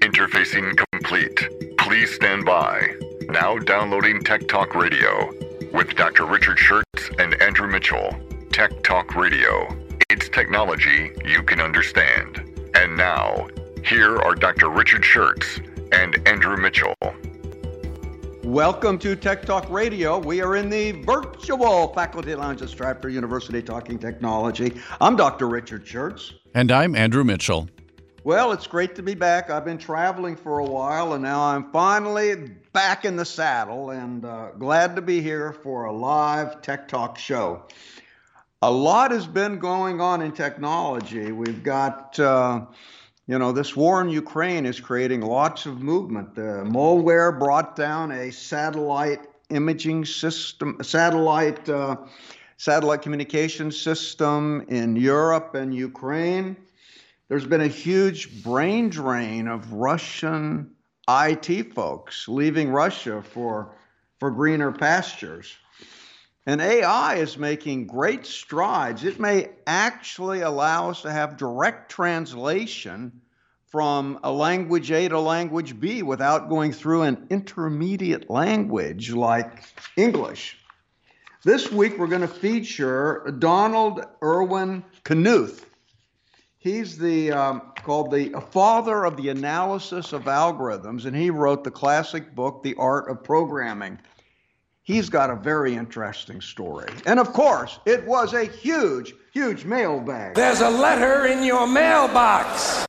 Interfacing complete. Please stand by. Now downloading Tech Talk Radio with Dr. Richard Shurtz and Andrew Mitchell. Tech Talk Radio. It's technology you can understand. And now, here are Dr. Richard Shurtz and Andrew Mitchell. Welcome to Tech Talk Radio. We are in the virtual faculty lounge at Stratford University talking technology. I'm Dr. Richard Shurtz. And I'm Andrew Mitchell. Well, it's great to be back. I've been traveling for a while, and now I'm finally back in the saddle and uh, glad to be here for a live Tech Talk show. A lot has been going on in technology. We've got, uh, you know, this war in Ukraine is creating lots of movement. The malware brought down a satellite imaging system, satellite, uh, satellite communication system in Europe and Ukraine there's been a huge brain drain of Russian IT folks leaving Russia for, for greener pastures. And AI is making great strides. It may actually allow us to have direct translation from a language A to language B without going through an intermediate language like English. This week, we're going to feature Donald Ervin Knuth. He's the um, called the father of the analysis of algorithms, and he wrote the classic book, The Art of Programming. He's got a very interesting story, and of course, it was a huge, huge mailbag. There's a letter in your mailbox.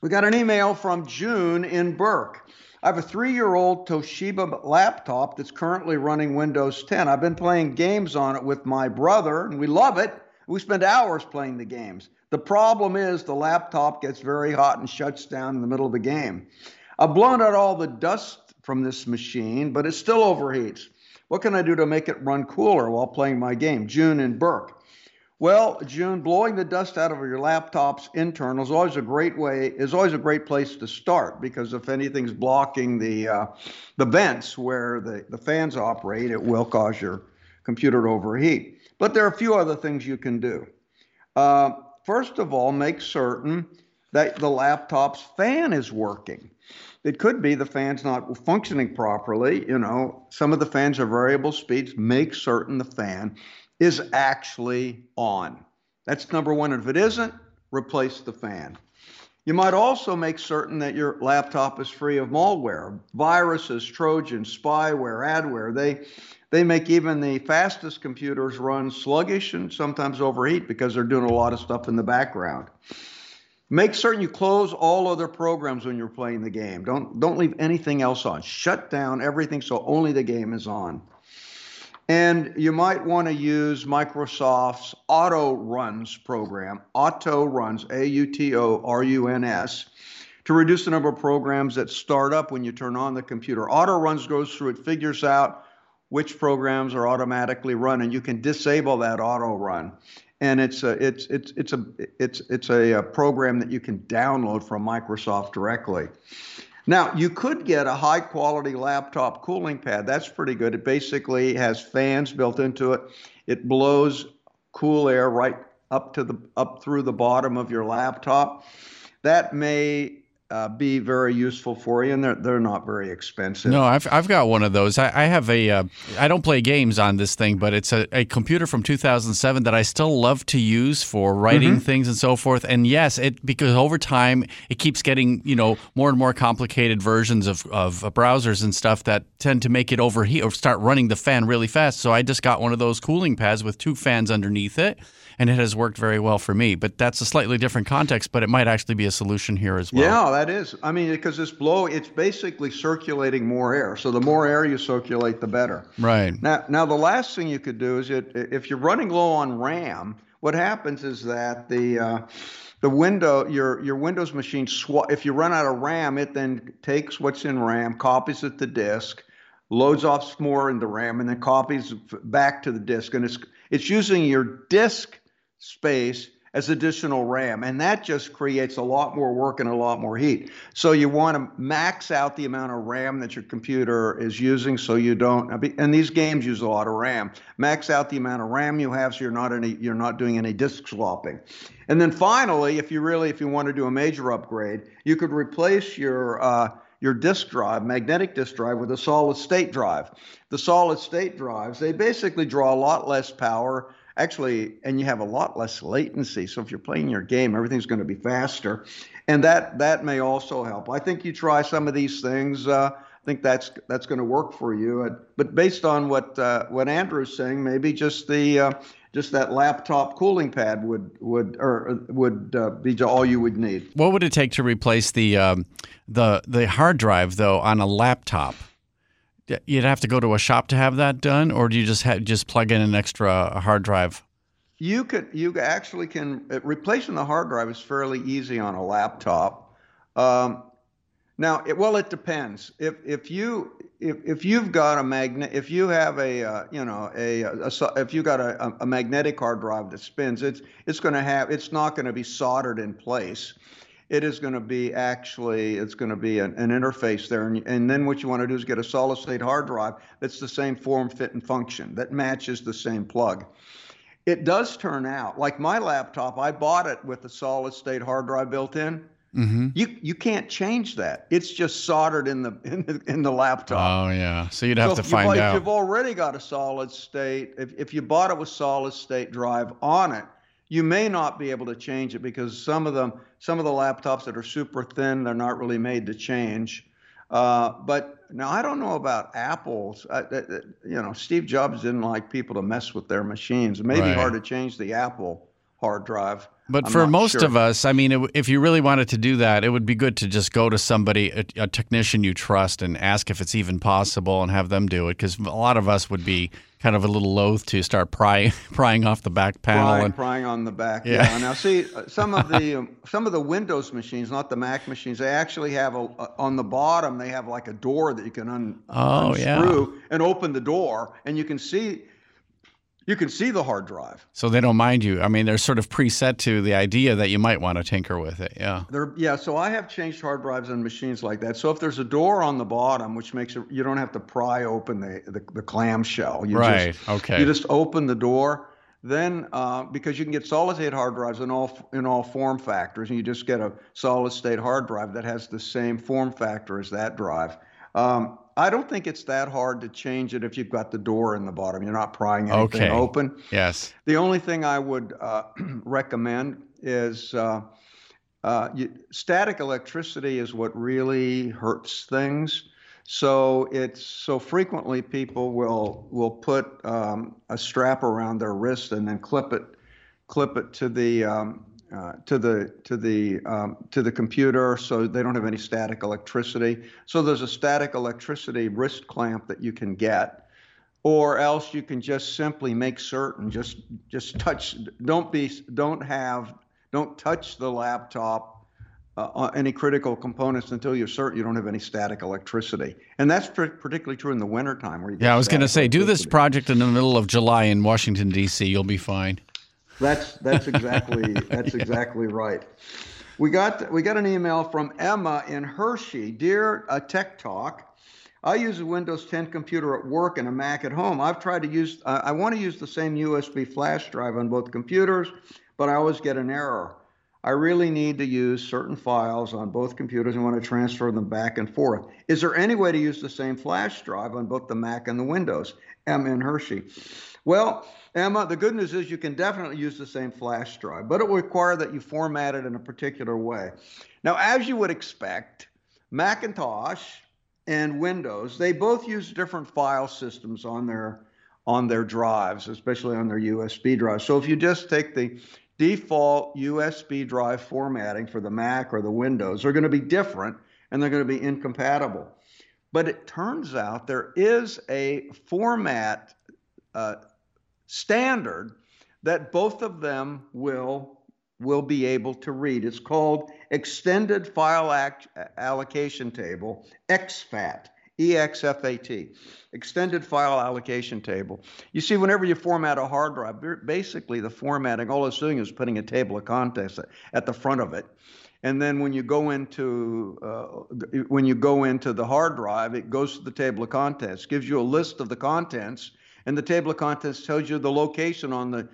We got an email from June in Burke. I have a three year old Toshiba laptop that's currently running Windows 10. I've been playing games on it with my brother, and we love it. We spend hours playing the games. The problem is the laptop gets very hot and shuts down in the middle of the game. I've blown out all the dust from this machine, but it still overheats. What can I do to make it run cooler while playing my game? June and Burke. Well, June, blowing the dust out of your laptop's internal is always a great way. is always a great place to start because if anything's blocking the uh, the vents where the, the fans operate, it will cause your computer to overheat. But there are a few other things you can do. Uh, first of all, make certain that the laptop's fan is working. It could be the fan's not functioning properly. You know, some of the fans are variable speeds. Make certain the fan is actually on. That's number one. If it isn't, replace the fan. You might also make certain that your laptop is free of malware, viruses, trojans, spyware, adware. They they make even the fastest computers run sluggish and sometimes overheat because they're doing a lot of stuff in the background. Make certain you close all other programs when you're playing the game. Don't don't leave anything else on. Shut down everything so only the game is on. And you might want to use Microsoft's Autoruns program, Autoruns, A U T O R U N S, to reduce the number of programs that start up when you turn on the computer. Autoruns goes through, it figures out which programs are automatically run, and you can disable that auto run. And it's a it's it's it's a it's it's a, a program that you can download from Microsoft directly. Now, you could get a high quality laptop cooling pad. That's pretty good. It basically has fans built into it. It blows cool air right up to the up through the bottom of your laptop. That may uh, be very useful for you, and they're they're not very expensive. No, I've I've got one of those. I, I have a uh, I don't play games on this thing, but it's a, a computer from 2007 that I still love to use for writing mm-hmm. things and so forth. And yes, it because over time it keeps getting you know more and more complicated versions of of browsers and stuff that tend to make it overheat or start running the fan really fast. So I just got one of those cooling pads with two fans underneath it and it has worked very well for me. But that's a slightly different context, but it might actually be a solution here as well. Yeah, that is. I mean, because this blow, it's basically circulating more air. So the more air you circulate, the better. Right. Now, now the last thing you could do is it, if you're running low on RAM, what happens is that the uh, the window your your Windows machine sw- if you run out of RAM, it then takes what's in RAM, copies it to disk, loads off more in the RAM, and then copies back to the disk, and it's it's using your disk space as additional RAM. And that just creates a lot more work and a lot more heat. So you want to max out the amount of RAM that your computer is using so you don't and these games use a lot of RAM. Max out the amount of RAM you have so you're not any you're not doing any disk swapping. And then finally, if you really if you want to do a major upgrade, you could replace your uh, your disk drive, magnetic disk drive, with a solid state drive. The solid state drives, they basically draw a lot less power actually, and you have a lot less latency. So if you're playing your game, everything's going to be faster, and that that may also help. I think you try some of these things. Uh, I think that's that's going to work for you. But based on what uh, what Andrew's saying, maybe just the uh, just that laptop cooling pad would would or would uh, be all you would need. What would it take to replace the um, the the hard drive though on a laptop? You'd have to go to a shop to have that done, or do you just just plug in an extra hard drive? You could you actually can uh, replacing the hard drive is fairly easy on a laptop. Um, now, it, well, it depends. If if you if, if you've got a magnet, if you have a uh, you know a, a, a, if you've got a, a magnetic hard drive that spins, it's it's going to have it's not going to be soldered in place it is going to be actually it's going to be an, an interface there. And, and then what you want to do is get a solid state hard drive that's the same form fit and function that matches the same plug. It does turn out like my laptop i bought it with a solid state hard drive built in. Mm-hmm. you you can't change that. It's just soldered in the in the, in the laptop. Oh yeah. So you'd have so to find out. if you've already got a solid state if, if you bought it with solid state drive on it you may not be able to change it because some of them, some of the laptops that are super thin, they're not really made to change. Uh, but now I don't know about Apple's. Uh, uh, you know, Steve Jobs didn't like people to mess with their machines. It may right. be hard to change the Apple hard drive. But I'm for most sure. of us, I mean, if you really wanted to do that, it would be good to just go to somebody, a, a technician you trust, and ask if it's even possible and have them do it. Because a lot of us would be kind of a little loath to start prying prying off the back panel prying, and prying on the back. Yeah. yeah. Now see some of the um, some of the Windows machines, not the Mac machines, they actually have a, a on the bottom they have like a door that you can un, oh, unscrew yeah. and open the door, and you can see you can see the hard drive. So they don't mind you. I mean, they're sort of preset to the idea that you might want to tinker with it. Yeah. They're, yeah. So I have changed hard drives on machines like that. So if there's a door on the bottom, which makes it, you don't have to pry open the the, the clamshell. You right. Just, okay. You just open the door. Then, uh, because you can get solid state hard drives in all in all form factors, and you just get a solid state hard drive that has the same form factor as that drive. Um, I don't think it's that hard to change it if you've got the door in the bottom. You're not prying anything okay. open. Yes. The only thing I would uh, recommend is uh, uh, you, static electricity is what really hurts things. So it's so frequently people will will put um, a strap around their wrist and then clip it clip it to the um, uh, to the to the um, to the computer, so they don't have any static electricity. So there's a static electricity wrist clamp that you can get, or else you can just simply make certain just just touch. Don't be don't have don't touch the laptop. Uh, any critical components until you're certain you don't have any static electricity. And that's pr- particularly true in the wintertime. Where yeah, I was going to say, do this project in the middle of July in Washington, D.C., you'll be fine. That's that's exactly that's yeah. exactly right. We got we got an email from Emma in Hershey. Dear uh, Tech Talk, I use a Windows 10 computer at work and a Mac at home. I've tried to use uh, I want to use the same USB flash drive on both computers, but I always get an error. I really need to use certain files on both computers and want to transfer them back and forth. Is there any way to use the same flash drive on both the Mac and the Windows? Emma in Hershey. Well, Emma, the good news is you can definitely use the same flash drive, but it will require that you format it in a particular way. Now, as you would expect, Macintosh and Windows, they both use different file systems on their on their drives, especially on their USB drives. So if you just take the default USB drive formatting for the Mac or the Windows, they're going to be different and they're going to be incompatible. But it turns out there is a format uh, standard that both of them will will be able to read. It's called Extended File Act Allocation Table, EXFAT. EXFAT, Extended File Allocation Table. You see, whenever you format a hard drive, basically the formatting, all it's doing is putting a table of contents at the front of it. And then when you go into uh, when you go into the hard drive, it goes to the table of contents, gives you a list of the contents, and the table of contents tells you the location on the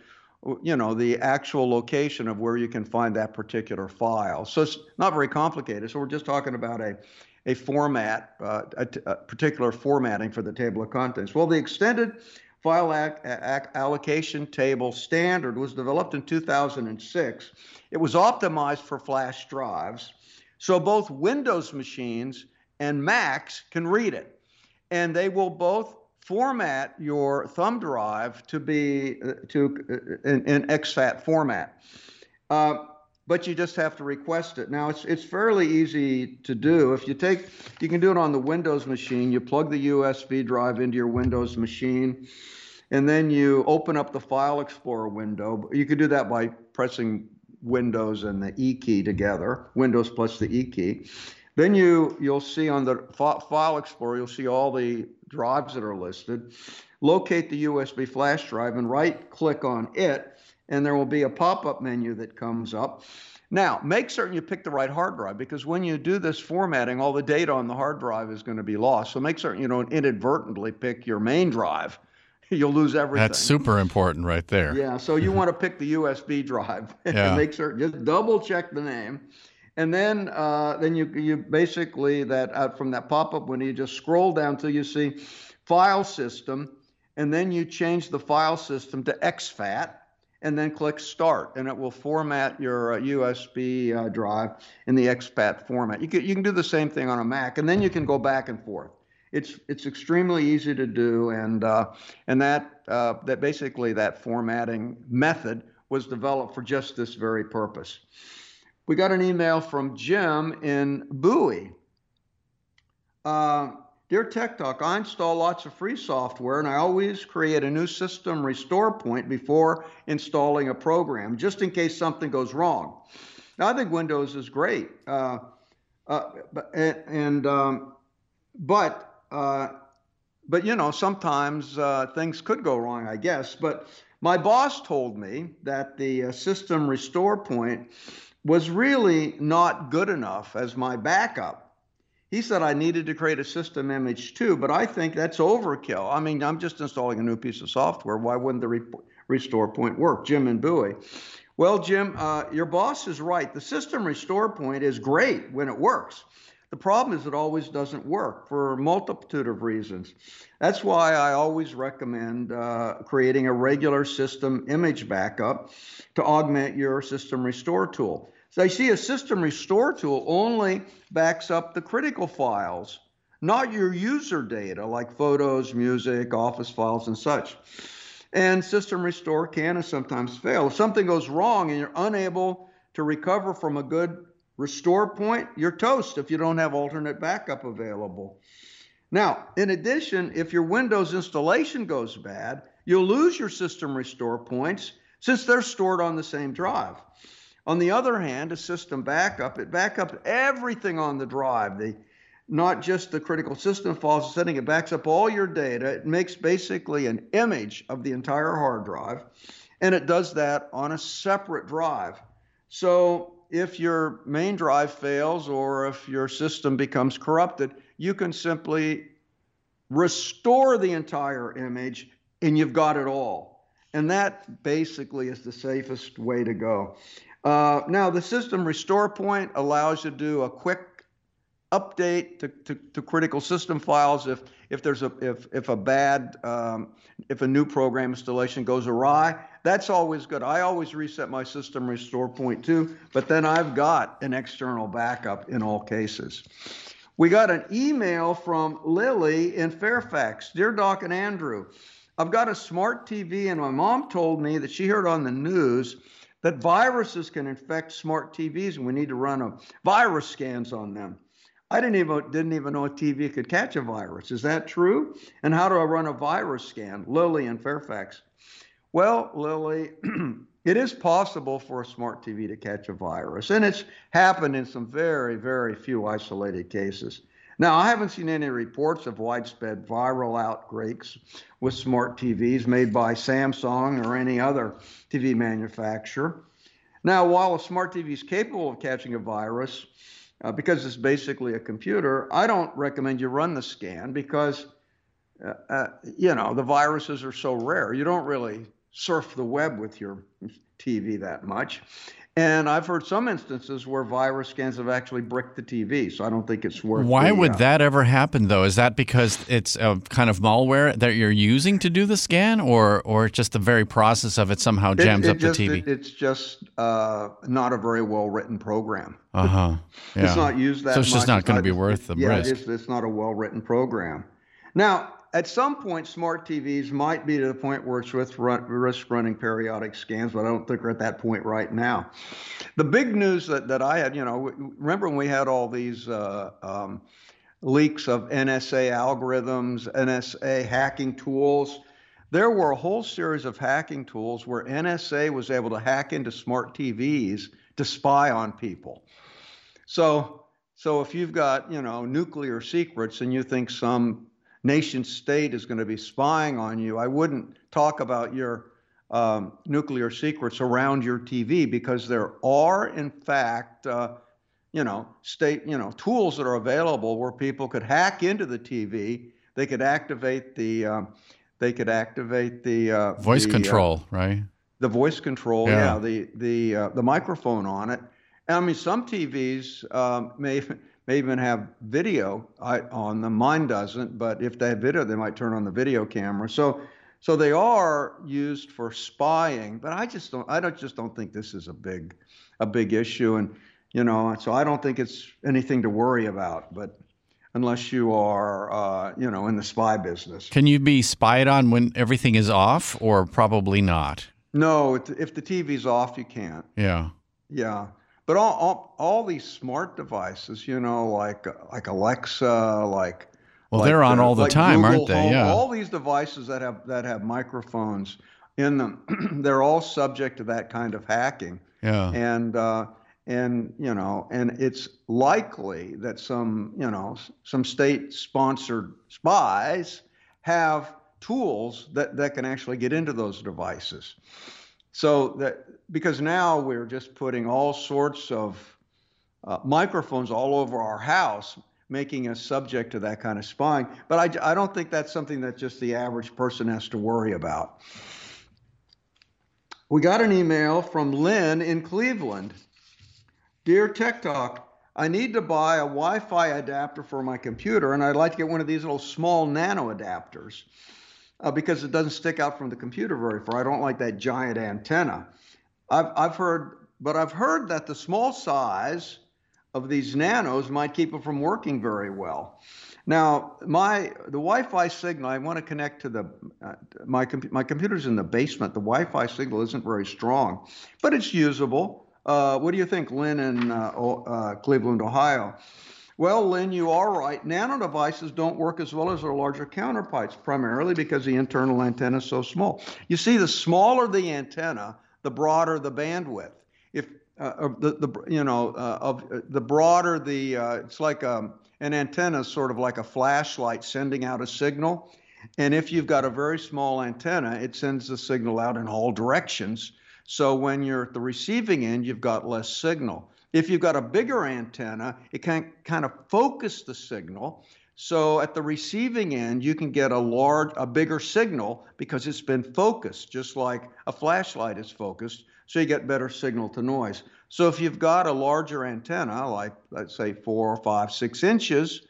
you know the actual location of where you can find that particular file. So it's not very complicated. So we're just talking about a a format, uh, a, a, particular formatting for the table of contents. Well, the extended file ac- ac- allocation table standard was developed in 2006. It was optimized for flash drives, so both Windows machines and Macs can read it, and they will both format your thumb drive to be uh, to uh, in, in exFAT format. Uh, but you just have to request it. Now it's it's fairly easy to do. If you take you can do it on the Windows machine. You plug the USB drive into your Windows machine, and then you open up the File Explorer window. You can do that by pressing Windows and the E key together, Windows plus the E key. Then you you'll see on the File Explorer you'll see all the drives that are listed. Locate the USB flash drive and right click on it and there will be a pop-up menu that comes up. Now, make certain you pick the right hard drive because when you do this formatting, all the data on the hard drive is going to be lost. So make certain you don't inadvertently pick your main drive. You'll lose everything. That's super important right there. Yeah, so you want to pick the USB drive yeah. and make certain just double check the name. And then uh, then you you basically that uh, from that pop-up window you just scroll down till you see file system and then you change the file system to exFAT and then click Start, and it will format your uh, USB uh, drive in the exFAT format. You can, you can do the same thing on a Mac, and then you can go back and forth. It's it's extremely easy to do, and uh, and that uh, that basically that formatting method was developed for just this very purpose. We got an email from Jim in Bowie. Dear Tech Talk, I install lots of free software and I always create a new system restore point before installing a program, just in case something goes wrong. Now, I think Windows is great, uh, uh, and um, but uh, but you know sometimes uh, things could go wrong, I guess. But my boss told me that the uh, system restore point was really not good enough as my backup he said I needed to create a system image too, but I think that's overkill. I mean, I'm just installing a new piece of software. Why wouldn't the re- restore point work? Jim and Bowie. Well, Jim, uh, your boss is right. The system restore point is great when it works. The problem is it always doesn't work for a multitude of reasons. That's why I always recommend uh, creating a regular system image backup to augment your system restore tool. So I see a system restore tool only backs up the critical files, not your user data like photos, music, office files, and such. And system restore can and sometimes fail. If something goes wrong and you're unable to recover from a good restore point, you're toast if you don't have alternate backup available. Now, in addition, if your Windows installation goes bad, you'll lose your system restore points since they're stored on the same drive. On the other hand, a system backup, it backups everything on the drive, the not just the critical system files setting, it backs up all your data. It makes basically an image of the entire hard drive, and it does that on a separate drive. So if your main drive fails or if your system becomes corrupted, you can simply restore the entire image and you've got it all. And that basically is the safest way to go. Uh, now, the system restore point allows you to do a quick update to, to, to critical system files if if there's a if if a bad um, if a new program installation goes awry. That's always good. I always reset my system restore point too, but then I've got an external backup in all cases. We got an email from Lily in Fairfax. Dear Doc and Andrew, I've got a smart TV, and my mom told me that she heard on the news that viruses can infect smart TVs and we need to run a virus scans on them. I didn't even didn't even know a TV could catch a virus. Is that true? And how do I run a virus scan? Lily in Fairfax. Well, Lily, it is possible for a smart TV to catch a virus, and it's happened in some very, very few isolated cases. Now, I haven't seen any reports of widespread viral outbreaks with smart TVs made by Samsung or any other TV manufacturer. Now, while a smart TV is capable of catching a virus, uh, because it's basically a computer, I don't recommend you run the scan because, uh, uh, you know, the viruses are so rare. You don't really surf the web with your TV that much. And I've heard some instances where virus scans have actually bricked the TV, so I don't think it's worth. Why the, would uh, that ever happen, though? Is that because it's a kind of malware that you're using to do the scan, or or just the very process of it somehow jams it, it up just, the TV? It, it's just uh, not a very well written program. Uh huh. Yeah. It's not used that So it's just not going to be worth the yeah, risk. It's, it's not a well written program. Now, at some point, smart TVs might be to the point where it's with run, risk running periodic scans, but I don't think we're at that point right now. The big news that, that I had, you know, remember when we had all these uh, um, leaks of NSA algorithms, NSA hacking tools? There were a whole series of hacking tools where NSA was able to hack into smart TVs to spy on people. So, so if you've got you know nuclear secrets and you think some nation state is going to be spying on you, I wouldn't talk about your um, nuclear secrets around your TV because there are in fact uh, you know state you know tools that are available where people could hack into the TV. They could activate the um, they could activate the uh, Voice the, uh, control, right? the voice control, Yeah. yeah, the the uh, the microphone on it. And I mean, some TVs um, may may even have video I, on them. Mine doesn't, but if they have video, they might turn on the video camera. So so they are used for spying. But I just don't I don't just don't think this is a big a big issue, and you know, so I don't think it's anything to worry about. But unless you are uh, you know in the spy business. Can you be spied on when everything is off, or probably not? No, if if the TV's off, you can't. Yeah. Yeah, but all, all all these smart devices, you know, like like Alexa, like Well, like, they're on all the like time, Google aren't they? Home, Yeah. All these devices that have that have microphones in them, they're all subject to that kind of hacking. Yeah. And uh, and you know, and it's likely that some you know some state-sponsored spies have tools that that can actually get into those devices. So that because now we're just putting all sorts of uh, microphones all over our house, making us subject to that kind of spying. But I, I don't think that's something that just the average person has to worry about. We got an email from Lynn in Cleveland. Dear Tech Talk, I need to buy a Wi Fi adapter for my computer, and I'd like to get one of these little small nano adapters uh, because it doesn't stick out from the computer very far. I don't like that giant antenna. I've, I've heard, but I've heard that the small size of these nanos might keep it from working very well. Now, my the Wi-Fi signal, I want to connect to the uh, my com- my computer's in the basement. The Wi-Fi signal isn't very strong, but it's usable. Uh, what do you think, Lynn in uh, uh, Cleveland, Ohio? Well, Lynn, you are right. Nano devices don't work as well as their larger counterparts, primarily because the internal antenna is so small. You see, the smaller the antenna, the broader the bandwidth. If uh, the, the you know uh, of uh, the broader the uh, it's like um, an antenna sort of like a flashlight sending out a signal, and if you've got a very small antenna, it sends the signal out in all directions. So when you're at the receiving end, you've got less signal. If you've got a bigger antenna, it can kind of focus the signal. So at the receiving end, you can get a large, a bigger signal because it's been focused, just like a flashlight is focused. So you get better signal to noise. So if you've got a larger antenna, like let's say four or five, six inches,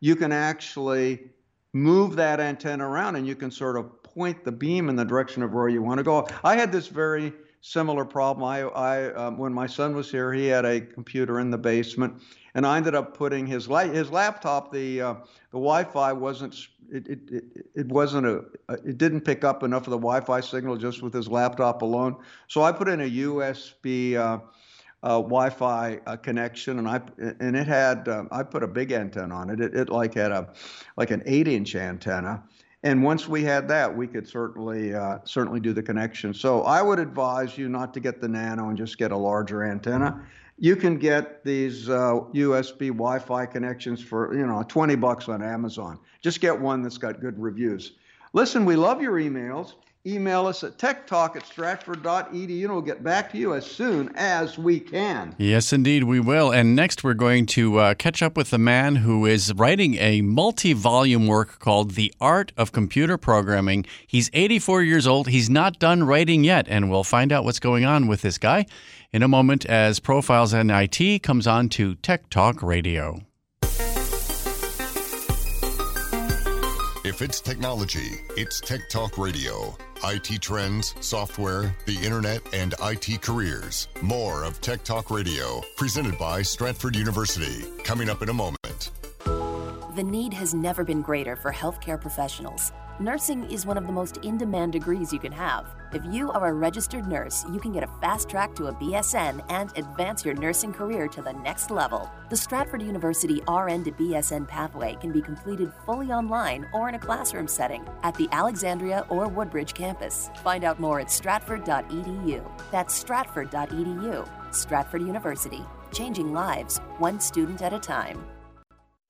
you can actually move that antenna around and you can sort of point the beam in the direction of where you want to go. I had this very similar problem. I, I um, when my son was here, he had a computer in the basement, and I ended up putting his la- his laptop. The uh, the Wi-Fi wasn't it, it, it, it wasn't a it didn't pick up enough of the Wi-Fi signal just with his laptop alone. So I put in a USB. Uh, uh, Wi-Fi uh, connection, and I and it had uh, I put a big antenna on it. It, it like had a like an eight-inch antenna, and once we had that, we could certainly uh, certainly do the connection. So I would advise you not to get the nano and just get a larger antenna. You can get these uh, USB Wi-Fi connections for you know 20 bucks on Amazon. Just get one that's got good reviews. Listen, we love your emails email us at techtalk at stratford.edu and we'll get back to you as soon as we can. Yes, indeed, we will. And next, we're going to uh, catch up with the man who is writing a multi volume work called The Art of Computer Programming. He's 84 years old. He's not done writing yet, and we'll find out what's going on with this guy in a moment as Profiles in IT comes on to Tech Talk Radio. If it's technology, it's Tech Talk Radio. IT trends, software, the internet, and IT careers. More of Tech Talk Radio, presented by Stratford University. Coming up in a moment. The need has never been greater for healthcare professionals. Nursing is one of the most in demand degrees you can have. If you are a registered nurse, you can get a fast track to a BSN and advance your nursing career to the next level. The Stratford University RN to BSN pathway can be completed fully online or in a classroom setting at the Alexandria or Woodbridge campus. Find out more at stratford.edu. That's stratford.edu. Stratford University, changing lives, one student at a time.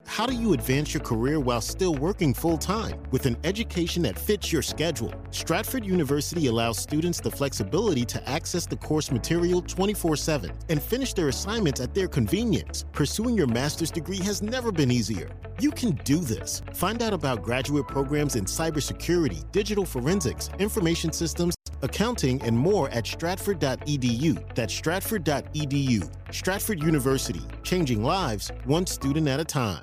How do you advance your career while still working full time with an education that fits your schedule? Stratford University allows students the flexibility to access the course material 24 7 and finish their assignments at their convenience. Pursuing your master's degree has never been easier. You can do this. Find out about graduate programs in cybersecurity, digital forensics, information systems, accounting, and more at stratford.edu. That's stratford.edu. Stratford University, changing lives one student at a time.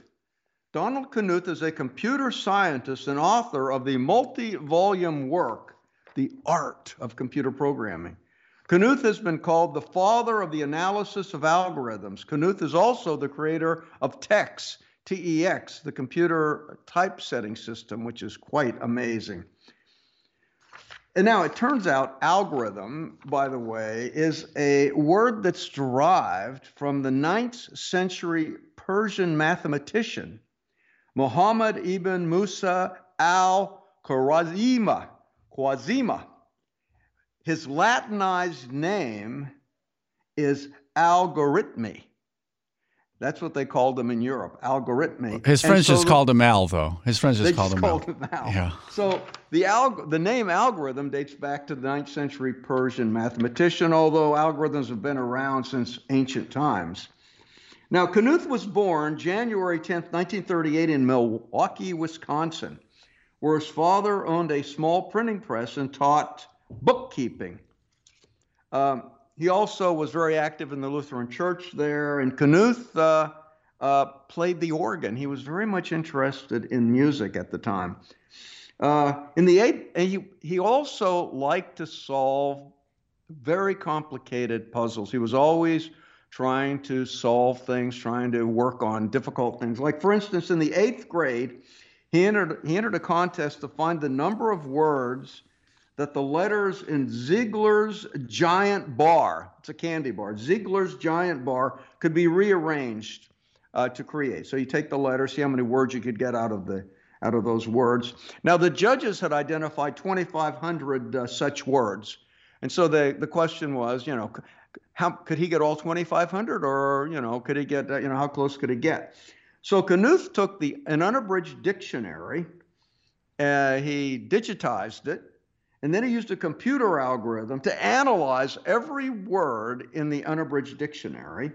Donald Knuth is a computer scientist and author of the multi volume work, The Art of Computer Programming. Knuth has been called the father of the analysis of algorithms. Knuth is also the creator of TEX, TEX, the computer typesetting system, which is quite amazing. And now it turns out algorithm, by the way, is a word that's derived from the ninth century Persian mathematician Muhammad ibn Musa al Khwarizmi. Khwarizmi. His Latinized name is Algorithmi. That's what they called him in Europe, Algorithmi. His friends so just the, called him Al, though. His friends just, called, just him, called Al. him Al. Yeah. So the alg- the name algorithm dates back to the 9th century Persian mathematician, although algorithms have been around since ancient times. Now, Knuth was born January 10, 1938, in Milwaukee, Wisconsin, where his father owned a small printing press and taught bookkeeping. Um, he also was very active in the Lutheran Church there, and Knuth uh, uh, played the organ. He was very much interested in music at the time. Uh, in the eight, he, he also liked to solve very complicated puzzles. He was always trying to solve things, trying to work on difficult things. Like, for instance, in the eighth grade, he entered, he entered a contest to find the number of words that the letters in Ziegler's giant bar, it's a candy bar, Ziegler's giant bar could be rearranged uh, to create. So you take the letters, see how many words you could get out of the out of those words. Now the judges had identified 2,500 uh, such words, and so the the question was, you know, how could he get all 2,500, or you know, could he get you know how close could he get? So Knuth took the an unabridged dictionary, uh, he digitized it, and then he used a computer algorithm to analyze every word in the unabridged dictionary.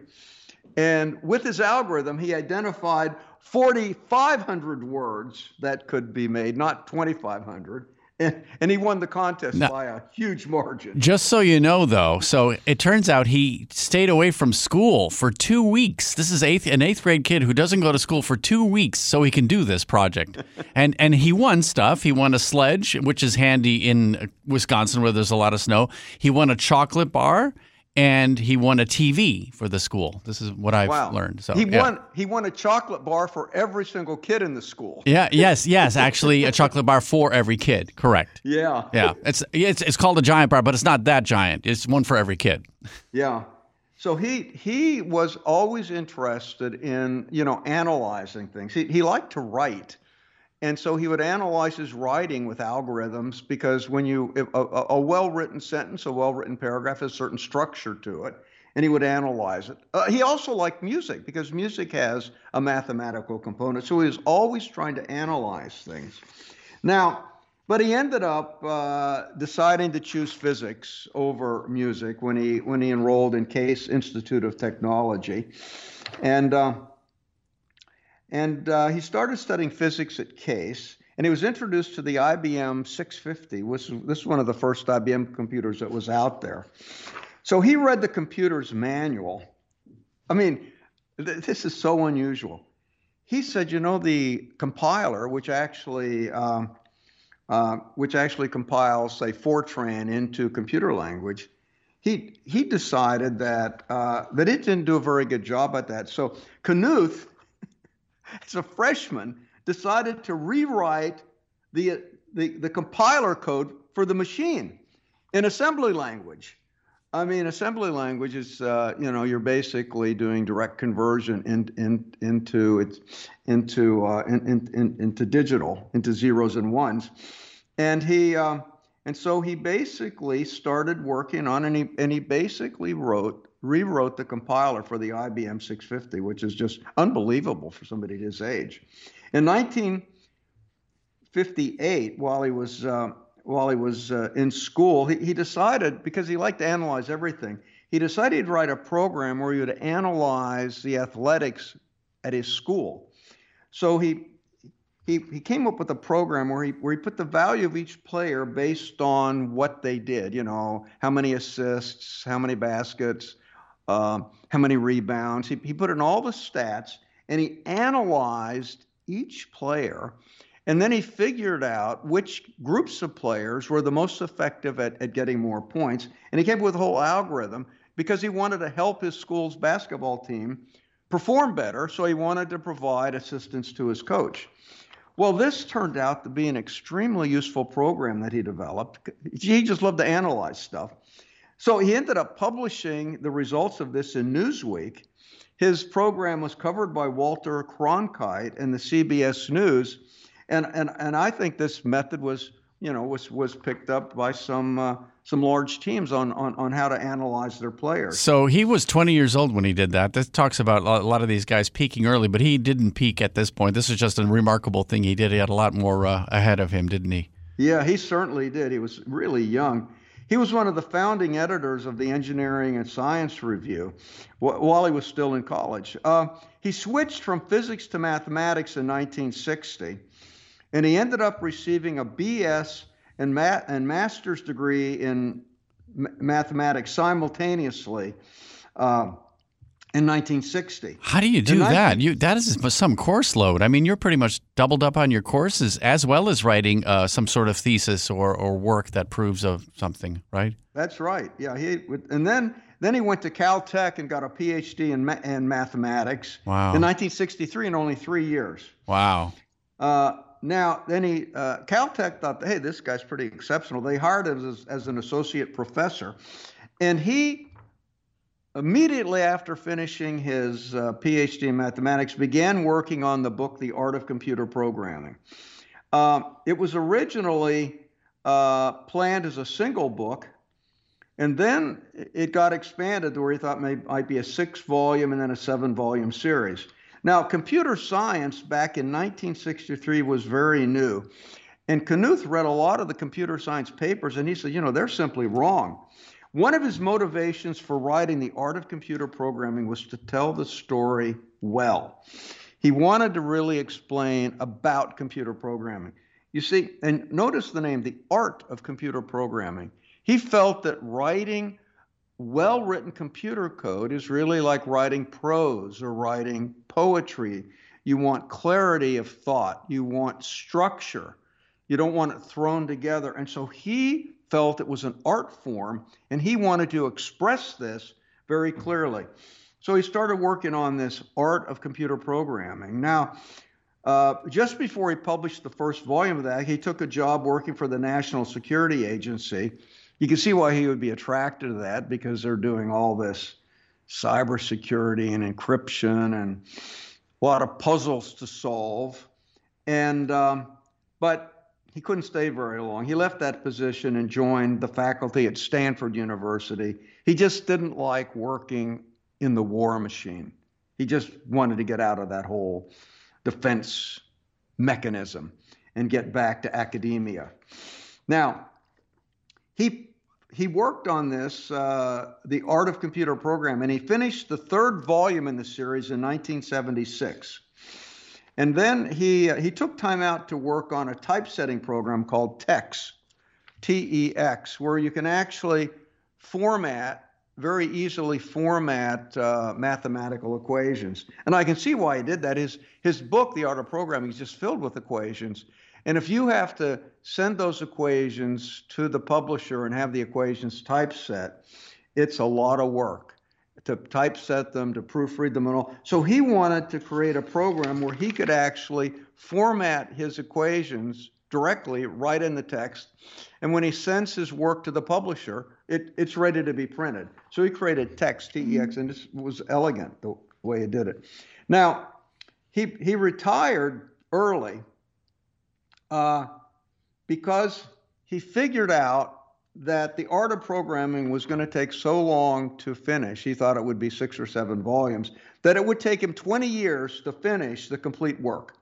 And with his algorithm, he identified 4,500 words that could be made, not 2,500. And, and he won the contest now, by a huge margin. Just so you know, though, so it turns out he stayed away from school for two weeks. This is eighth, an eighth grade kid who doesn't go to school for two weeks so he can do this project, and and he won stuff. He won a sledge, which is handy in Wisconsin where there's a lot of snow. He won a chocolate bar and he won a TV for the school. This is what I've wow. learned. So he yeah. won he won a chocolate bar for every single kid in the school. Yeah, yes, yes, actually a chocolate bar for every kid. Correct. Yeah. Yeah. It's it's it's called a giant bar, but it's not that giant. It's one for every kid. Yeah. So he he was always interested in, you know, analyzing things. He he liked to write. And so he would analyze his writing with algorithms because when you, a, a well written sentence, a well written paragraph has a certain structure to it, and he would analyze it. Uh, he also liked music because music has a mathematical component. So he was always trying to analyze things. Now, but he ended up uh, deciding to choose physics over music when he when he enrolled in Case Institute of Technology, and. Uh, and uh, he started studying physics at Case, and he was introduced to the IBM 650, which this is one of the first IBM computers that was out there. So he read the computer's manual. I mean, th- this is so unusual. He said, you know, the compiler, which actually um, uh, which actually compiles, say, Fortran into computer language, he he decided that uh, that it didn't do a very good job at that. So Knuth as a freshman, decided to rewrite the, the, the compiler code for the machine in assembly language. I mean, assembly language is, uh, you know, you're basically doing direct conversion in, in, into it, into uh, in, in, into digital, into zeros and ones, and he uh, and so he basically started working on, and he and he basically wrote rewrote the compiler for the IBM 650, which is just unbelievable for somebody his age. In 1958, while he was uh, while he was uh, in school, he, he decided because he liked to analyze everything. He decided to write a program where he would analyze the athletics at his school. So he he, he came up with a program where he where he put the value of each player based on what they did. You know, how many assists, how many baskets, uh, how many rebounds. He, he put in all the stats and he analyzed each player. And then he figured out which groups of players were the most effective at, at getting more points. And he came up with a whole algorithm because he wanted to help his school's basketball team perform better. So he wanted to provide assistance to his coach. Well, this turned out to be an extremely useful program that he developed. He just loved to analyze stuff. So he ended up publishing the results of this in Newsweek. His program was covered by Walter Cronkite in the CBS News, and and and I think this method was you know was was picked up by some uh, some large teams on, on on how to analyze their players. So he was 20 years old when he did that. This talks about a lot of these guys peaking early, but he didn't peak at this point. This is just a remarkable thing he did. He had a lot more uh, ahead of him, didn't he? Yeah, he certainly did. He was really young. He was one of the founding editors of the Engineering and Science Review while he was still in college. Uh, he switched from physics to mathematics in 1960, and he ended up receiving a BS and, ma- and master's degree in mathematics simultaneously. Uh, in 1960. How do you do 19- that? You that is some course load. I mean, you're pretty much doubled up on your courses as well as writing uh, some sort of thesis or, or work that proves of something, right? That's right. Yeah, he and then then he went to Caltech and got a PhD in, ma- in mathematics. Wow. In 1963, in only three years. Wow. Uh, now, then he uh, Caltech thought, hey, this guy's pretty exceptional. They hired him as, as an associate professor, and he immediately after finishing his uh, PhD in mathematics, began working on the book, The Art of Computer Programming. Uh, it was originally uh, planned as a single book, and then it got expanded to where he thought maybe it might be a six volume and then a seven volume series. Now, computer science back in 1963 was very new. And Knuth read a lot of the computer science papers, and he said, you know, they're simply wrong. One of his motivations for writing The Art of Computer Programming was to tell the story well. He wanted to really explain about computer programming. You see, and notice the name, The Art of Computer Programming. He felt that writing well written computer code is really like writing prose or writing poetry. You want clarity of thought, you want structure, you don't want it thrown together. And so he felt it was an art form and he wanted to express this very clearly. So he started working on this art of computer programming. Now, uh, just before he published the first volume of that, he took a job working for the National Security Agency you can see why he would be attracted to that because they're doing all this cybersecurity and encryption and a lot of puzzles to solve. And um, but he couldn't stay very long. He left that position and joined the faculty at Stanford University. He just didn't like working in the war machine. He just wanted to get out of that whole defense mechanism and get back to academia. Now, he he worked on this, uh, The Art of Computer Program, and he finished the third volume in the series in 1976. And then he, uh, he took time out to work on a typesetting program called TEX, T E X, where you can actually format, very easily format uh, mathematical equations. And I can see why he did that. His, his book, The Art of Programming, is just filled with equations. And if you have to send those equations to the publisher and have the equations typeset, it's a lot of work to typeset them, to proofread them, and all. So he wanted to create a program where he could actually format his equations directly right in the text. And when he sends his work to the publisher, it, it's ready to be printed. So he created text, T-E-X, and this was elegant the way he did it. Now, he, he retired early uh, because he figured out that the art of programming was going to take so long to finish. He thought it would be six or seven volumes, that it would take him 20 years to finish the complete work.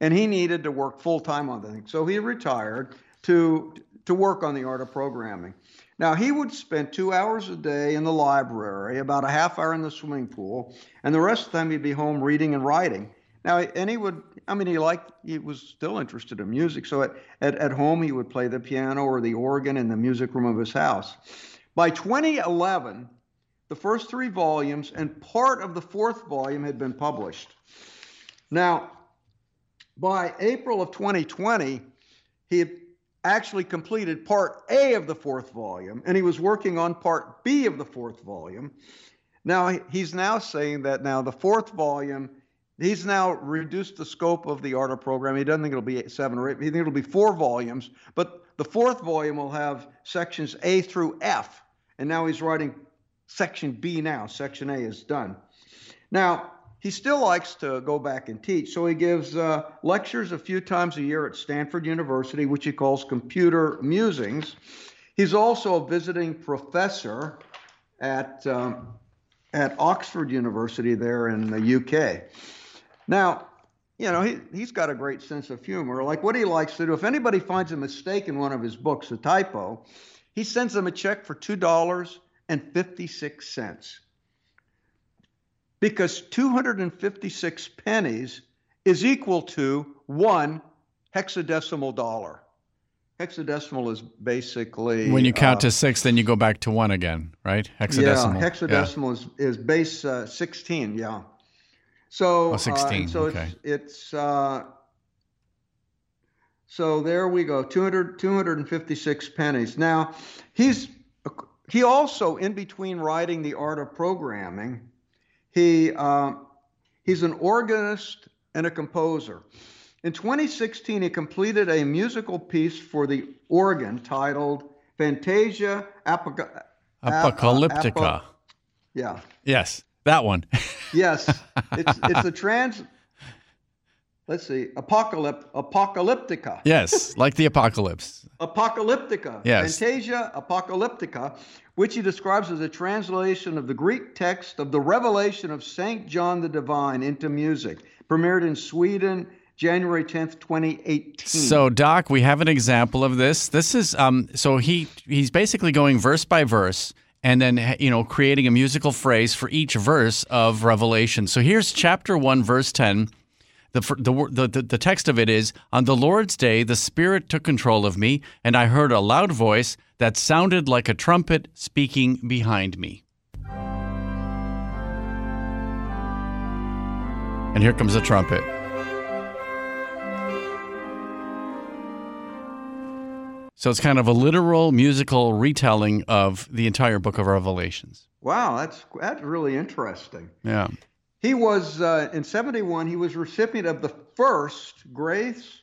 And he needed to work full time on the thing. So he retired to, to work on the art of programming. Now, he would spend two hours a day in the library, about a half hour in the swimming pool, and the rest of the time he'd be home reading and writing. Now, and he would, I mean, he liked, he was still interested in music. So at, at, at home, he would play the piano or the organ in the music room of his house. By 2011, the first three volumes and part of the fourth volume had been published. Now, by April of 2020, he had actually completed part A of the fourth volume, and he was working on part B of the fourth volume. Now, he's now saying that now the fourth volume He's now reduced the scope of the art program. He doesn't think it'll be seven or eight. He thinks it'll be four volumes, but the fourth volume will have sections A through F. And now he's writing section B now. Section A is done. Now, he still likes to go back and teach, so he gives uh, lectures a few times a year at Stanford University, which he calls Computer Musings. He's also a visiting professor at, um, at Oxford University there in the UK. Now, you know, he, he's got a great sense of humor. Like what he likes to do, if anybody finds a mistake in one of his books, a typo, he sends them a check for $2.56. Because 256 pennies is equal to one hexadecimal dollar. Hexadecimal is basically. When you count uh, to six, then you go back to one again, right? Hexadecimal. Yeah, hexadecimal yeah. Is, is base uh, 16, yeah. So, oh, 16. Uh, so okay. it's, it's uh, so there we go 200, 256 pennies. Now, he's he also in between writing the art of programming, he uh, he's an organist and a composer. In 2016, he completed a musical piece for the organ titled Fantasia Apoca- Apocalyptica. Ap- yeah. Yes. That one. yes, it's it's a trans. Let's see, apocalypse, apocalyptica. Yes, like the apocalypse. apocalyptica. Yes. Fantasia apocalyptica, which he describes as a translation of the Greek text of the Revelation of Saint John the Divine into music. Premiered in Sweden January 10th, 2018. So, Doc, we have an example of this. This is um, so he he's basically going verse by verse and then you know creating a musical phrase for each verse of Revelation. So here's chapter 1 verse 10. The, the, the, the text of it is On the Lord's day, the Spirit took control of me, and I heard a loud voice that sounded like a trumpet speaking behind me. And here comes the trumpet. So it's kind of a literal musical retelling of the entire book of Revelations. Wow, that's that's really interesting. Yeah. He was uh, in 71 he was recipient of the first Grace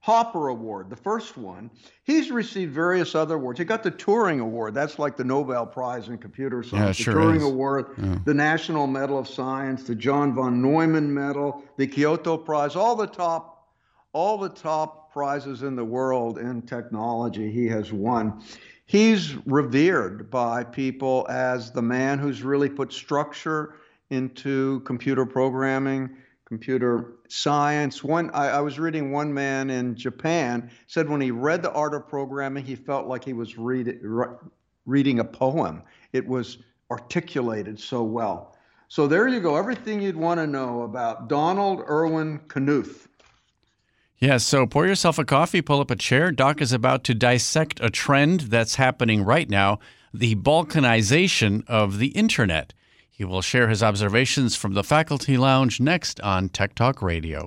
Hopper Award, the first one. He's received various other awards. He got the Turing Award. That's like the Nobel Prize in computer science. Yeah, the Turing is. Award, Yeah. the National Medal of Science, the John von Neumann Medal, the Kyoto Prize, all the top, all the top prizes in the world in technology he has won. He's revered by people as the man who's really put structure into computer programming, computer science. One, I, I was reading one man in Japan said when he read The Art of Programming, he felt like he was read, re- reading a poem. It was articulated so well. So there you go, everything you'd want to know about Donald Ervin Knuth. Yeah, so pour yourself a coffee, pull up a chair. Doc is about to dissect a trend that's happening right now the balkanization of the internet. He will share his observations from the faculty lounge next on Tech Talk Radio.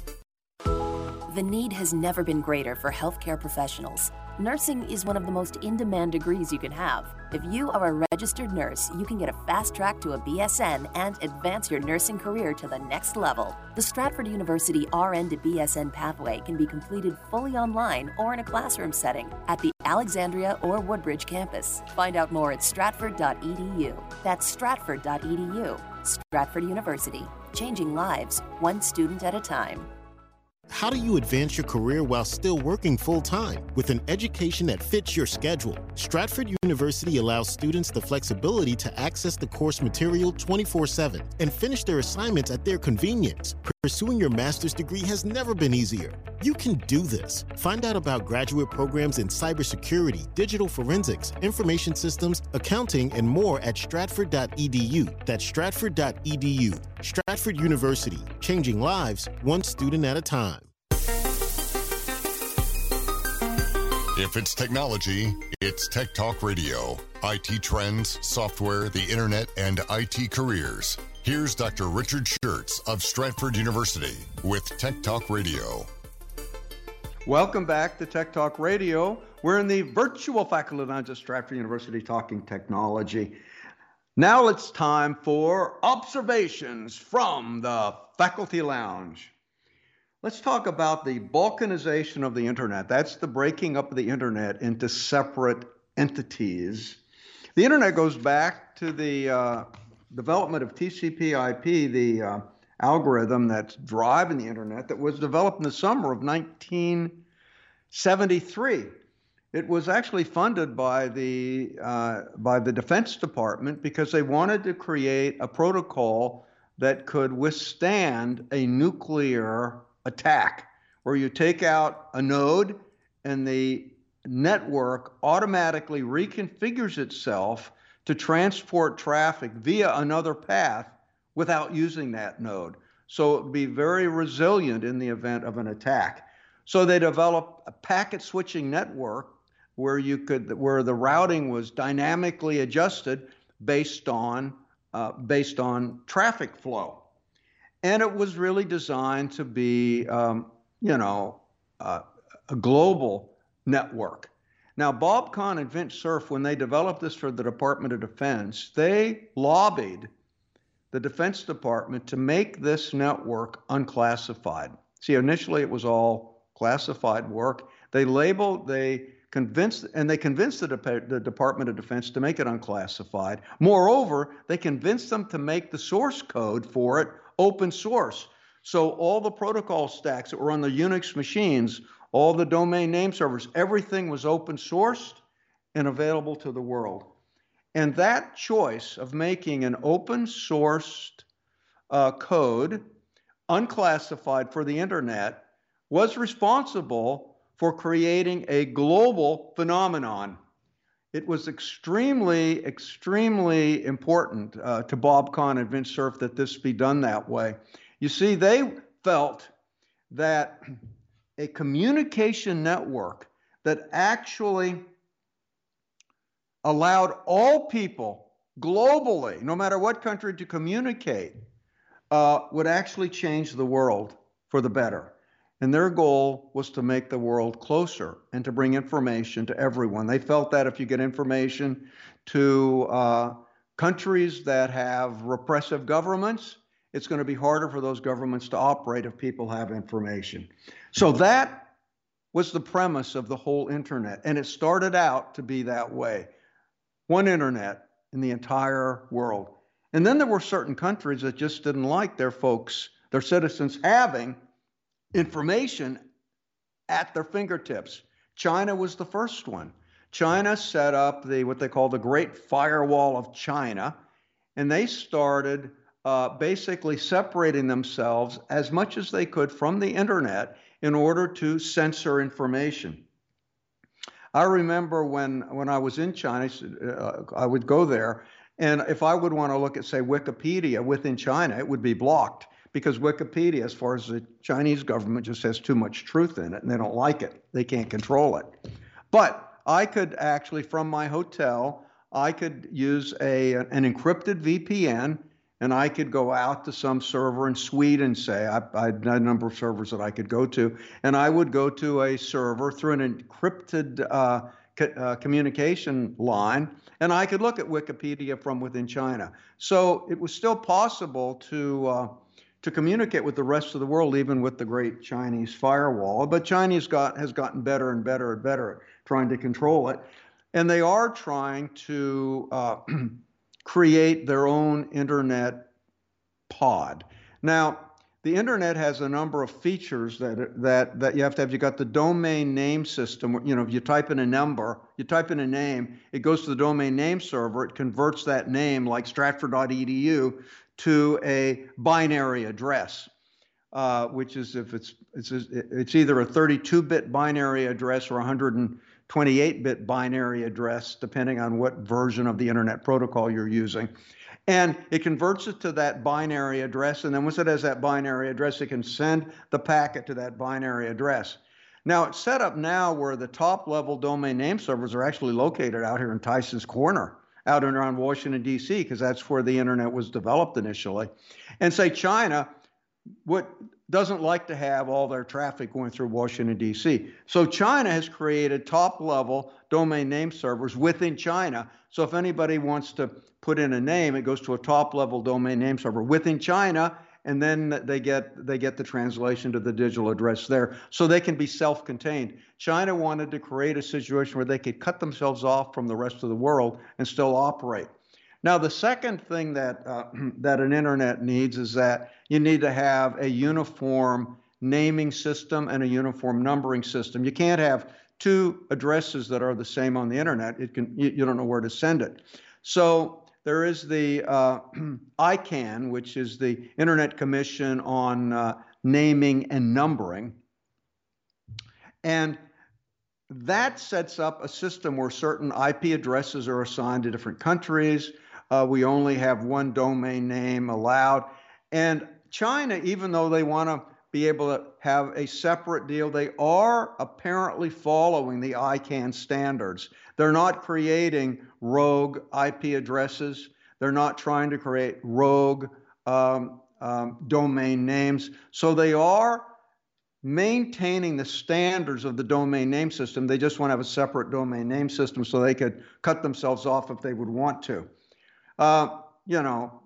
The need has never been greater for healthcare professionals. Nursing is one of the most in demand degrees you can have. If you are a registered nurse, you can get a fast track to a BSN and advance your nursing career to the next level. The Stratford University RN to BSN pathway can be completed fully online or in a classroom setting at the Alexandria or Woodbridge campus. Find out more at stratford.edu. That's stratford.edu. Stratford University, changing lives, one student at a time. How do you advance your career while still working full time? With an education that fits your schedule, Stratford University allows students the flexibility to access the course material 24 7 and finish their assignments at their convenience. Pursuing your master's degree has never been easier. You can do this. Find out about graduate programs in cybersecurity, digital forensics, information systems, accounting, and more at stratford.edu. That's stratford.edu. Stratford University, changing lives one student at a time. If it's technology, it's Tech Talk Radio. IT trends, software, the internet, and IT careers. Here's Dr. Richard Shurtz of Stratford University with Tech Talk Radio. Welcome back to Tech Talk Radio. We're in the virtual faculty lounge at Stratford University talking technology. Now it's time for observations from the faculty lounge. Let's talk about the balkanization of the internet. That's the breaking up of the internet into separate entities. The internet goes back to the uh, development of TCP/IP, the uh, algorithm that's driving the internet, that was developed in the summer of 1973. It was actually funded by the uh, by the Defense Department because they wanted to create a protocol that could withstand a nuclear attack, where you take out a node and the network automatically reconfigures itself to transport traffic via another path without using that node. So it would be very resilient in the event of an attack. So they developed a packet switching network where you could where the routing was dynamically adjusted based on uh, based on traffic flow and it was really designed to be, um, you know, uh, a global network. Now, Bob Kahn and Vint Cerf, when they developed this for the Department of Defense, they lobbied the Defense Department to make this network unclassified. See, initially it was all classified work. They labeled, they convinced, and they convinced the, De- the Department of Defense to make it unclassified. Moreover, they convinced them to make the source code for it open source. So all the protocol stacks that were on the Unix machines, all the domain name servers, everything was open sourced and available to the world. And that choice of making an open sourced uh, code, unclassified for the internet, was responsible for creating a global phenomenon. It was extremely, extremely important uh, to Bob Kahn and Vint Cerf that this be done that way. You see, they felt that a communication network that actually allowed all people globally, no matter what country, to communicate uh, would actually change the world for the better. And their goal was to make the world closer and to bring information to everyone. They felt that if you get information to uh, countries that have repressive governments, it's going to be harder for those governments to operate if people have information. So that was the premise of the whole internet. And it started out to be that way one internet in the entire world. And then there were certain countries that just didn't like their folks, their citizens having information at their fingertips. China was the first one. China set up the what they call the Great Firewall of China, and they started uh, basically separating themselves as much as they could from the internet in order to censor information. I remember when when I was in China, uh, I would go there, and if I would want to look at say Wikipedia within China, it would be blocked because Wikipedia, as far as the Chinese government, just has too much truth in it, and they don't like it. They can't control it. But I could actually, from my hotel, I could use a an encrypted VPN and I could go out to some server in Sweden, say, I, I, had a number of servers that I could go to, and I would go to a server through an encrypted uh, co- uh, communication line, and I could look at Wikipedia from within China. So it was still possible to. Uh, to communicate with the rest of the world, even with the great Chinese firewall. But Chinese got has gotten better and better and better at trying to control it, and they are trying to uh, create their own internet pod. Now, the internet has a number of features that that that you have to have. You got the domain name system. You know, if you type in a number, you type in a name, it goes to the domain name server. It converts that name, like Stratford.edu, to a binary address, uh, which is if it's it's it's either a 32-bit binary address or 128 bit binary address, depending on what version of the internet protocol you're using. And it converts it to that binary address. And then once it has that binary address, it can send the packet to that binary address. Now, it's set up now where the top level domain name servers are actually located out here in Tyson's Corner, out and around Washington, D.C., because that's where the internet was developed initially. And say China, what doesn't like to have all their traffic going through Washington, D.C. So China has created top level domain name servers within China. So if anybody wants to put in a name, it goes to a top level domain name server within China. And then they get they get the translation to the digital address there, so they can be self-contained. China wanted to create a situation where they could cut themselves off from the rest of the world and still operate. Now, the second thing that uh, that an internet needs is that you need to have a uniform naming system and a uniform numbering system. You can't have two addresses that are the same on the internet. It can you, you don't know where to send it. So there is the uh, ICANN, which is the Internet Commission on uh, Naming and Numbering, and that sets up a system where certain IP addresses are assigned to different countries. Uh, we only have one domain name allowed. And China, even though they want to be able to have a separate deal, they are apparently following the ICANN standards. They're not creating rogue IP addresses. They're not trying to create rogue um, um, domain names. So they are maintaining the standards of the domain name system. They just want to have a separate domain name system so they could cut themselves off if they would want to. Uh, you know,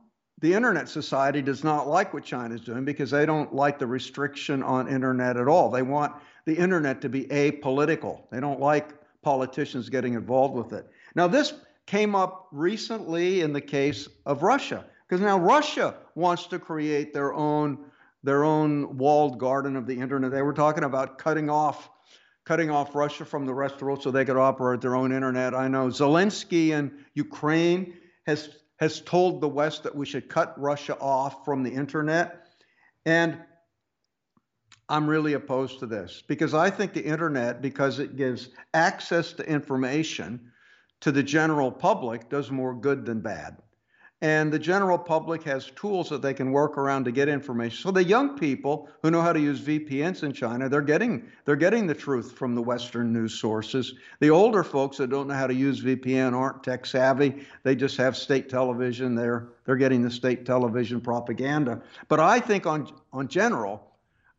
the Internet Society does not like what China is doing because they don't like the restriction on Internet at all. They want the Internet to be apolitical. They don't like politicians getting involved with it. Now, this came up recently in the case of Russia because now Russia wants to create their own their own walled garden of the internet. They were talking about cutting off cutting off Russia from the rest of the world so they could operate their own internet. I know Zelensky in Ukraine has has told the West that we should cut Russia off from the internet. And I'm really opposed to this because I think the internet, because it gives access to information to the general public, does more good than bad. And the general public has tools that they can work around to get information. So the young people who know how to use VPNs in China, they're getting they're getting the truth from the Western news sources. The older folks that don't know how to use VPN aren't tech savvy. They just have state television. They're they're getting the state television propaganda. But I think on on general,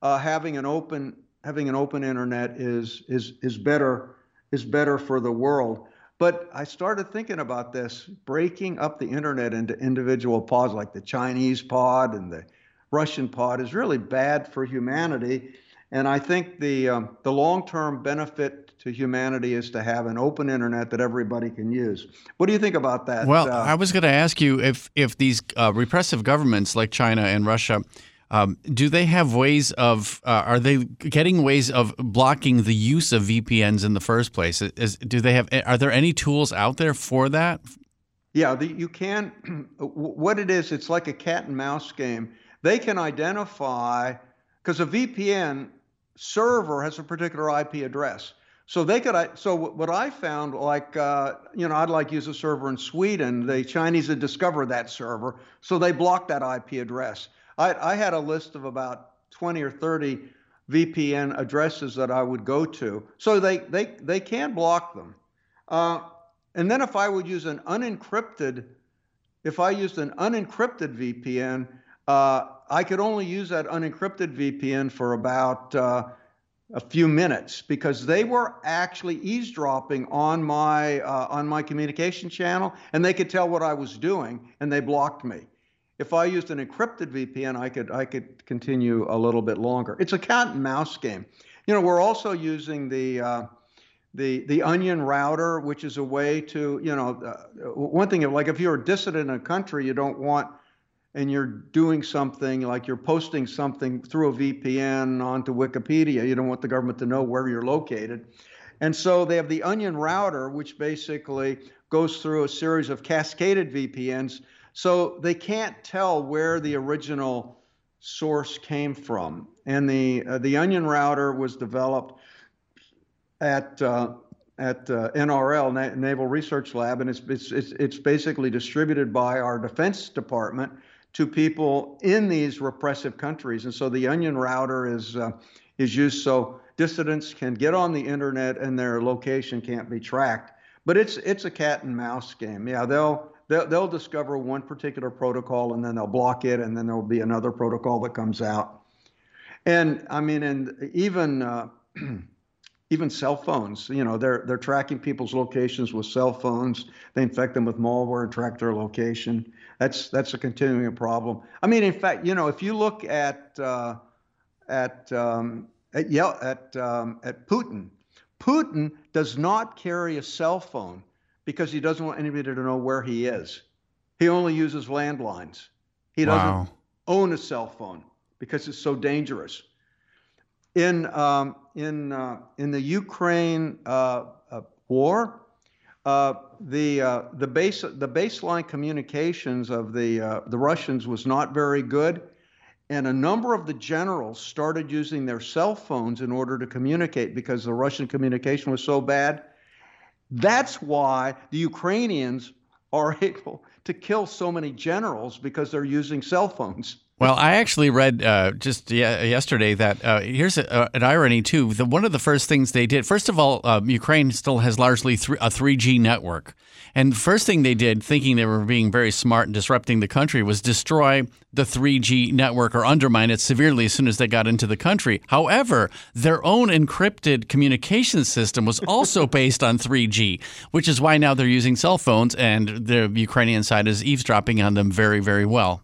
uh, having an open having an open internet is is is better is better for the world. But I started thinking about this breaking up the internet into individual pods, like the Chinese pod and the Russian pod, is really bad for humanity. And I think the um, the long-term benefit to humanity is to have an open internet that everybody can use. What do you think about that? Well, uh, I was going to ask you if if these uh, repressive governments like China and Russia um, do they have ways of? Uh, are they getting ways of blocking the use of VPNs in the first place? Is, do they have? Are there any tools out there for that? Yeah, the, you can. What it is, it's like a cat and mouse game. They can identify because a VPN server has a particular IP address. So they could. So what I found, like uh, you know, I'd like use a server in Sweden. The Chinese had discovered that server, so they blocked that IP address. I, I had a list of about 20 or 30 VPN addresses that I would go to. So they, they, they can block them. Uh, and then if I would use an unencrypted, if I used an unencrypted VPN, uh, I could only use that unencrypted VPN for about uh, a few minutes because they were actually eavesdropping on my uh, on my communication channel and they could tell what I was doing and they blocked me if I used an encrypted VPN, I could I could continue a little bit longer. It's a cat and mouse game. You know, we're also using the uh, the the onion router, which is a way to you know uh, one thing like if you're a dissident in a country, you don't want and you're doing something like you're posting something through a VPN onto Wikipedia, you don't want the government to know where you're located. And so they have the onion router, which basically goes through a series of cascaded VPNs so they can't tell where the original source came from. And the uh, the Onion router was developed at uh, at uh, NRL Na- Naval Research Lab, and it's, it's it's basically distributed by our Defense Department to people in these repressive countries. And so the Onion router is uh, is used so dissidents can get on the internet and their location can't be tracked. But it's it's a cat and mouse game. Yeah, they'll they'll, they'll discover one particular protocol and then they'll block it, and then there will be another protocol that comes out. And I mean, and even uh, even cell phones, you know, they're they're tracking people's locations with cell phones. They infect them with malware and track their location. That's that's a continuing problem. I mean, in fact, you know, if you look at uh, at um, at, Yel- at um, at Putin, Putin does not carry a cell phone because he doesn't want anybody to know where he is. He only uses landlines. He doesn't wow. own a cell phone because it's so dangerous. In um, in uh, in the Ukraine uh, uh, war, uh, the uh, the base the baseline communications of the uh, the Russians was not very good, and a number of the generals started using their cell phones in order to communicate because the Russian communication was so bad that's why the Ukrainians are able to kill so many generals because they're using cell phones. Well, I actually read uh, just yesterday that uh, here's a, an irony too. The, one of the first things they did, first of all, uh, Ukraine still has largely th- a 3G network, and the first thing they did, thinking they were being very smart and disrupting the country, was destroy the 3G network or undermine it severely as soon as they got into the country. However, their own encrypted communication system was also based on 3G, which is why now they're using cell phones, and the Ukrainian side is eavesdropping on them very, very well.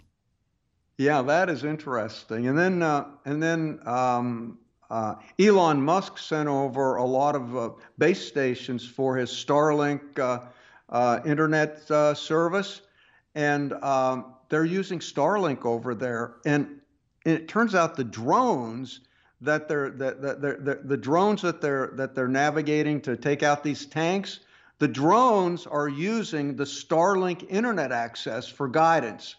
Yeah, that is interesting. And then, uh, and then um, uh, Elon Musk sent over a lot of uh, base stations for his Starlink uh, uh, internet uh, service, and um, they're using Starlink over there. And, it turns out the drones that they're that, that the, the drones that they're that they're navigating to take out these tanks, the drones are using the Starlink internet access for guidance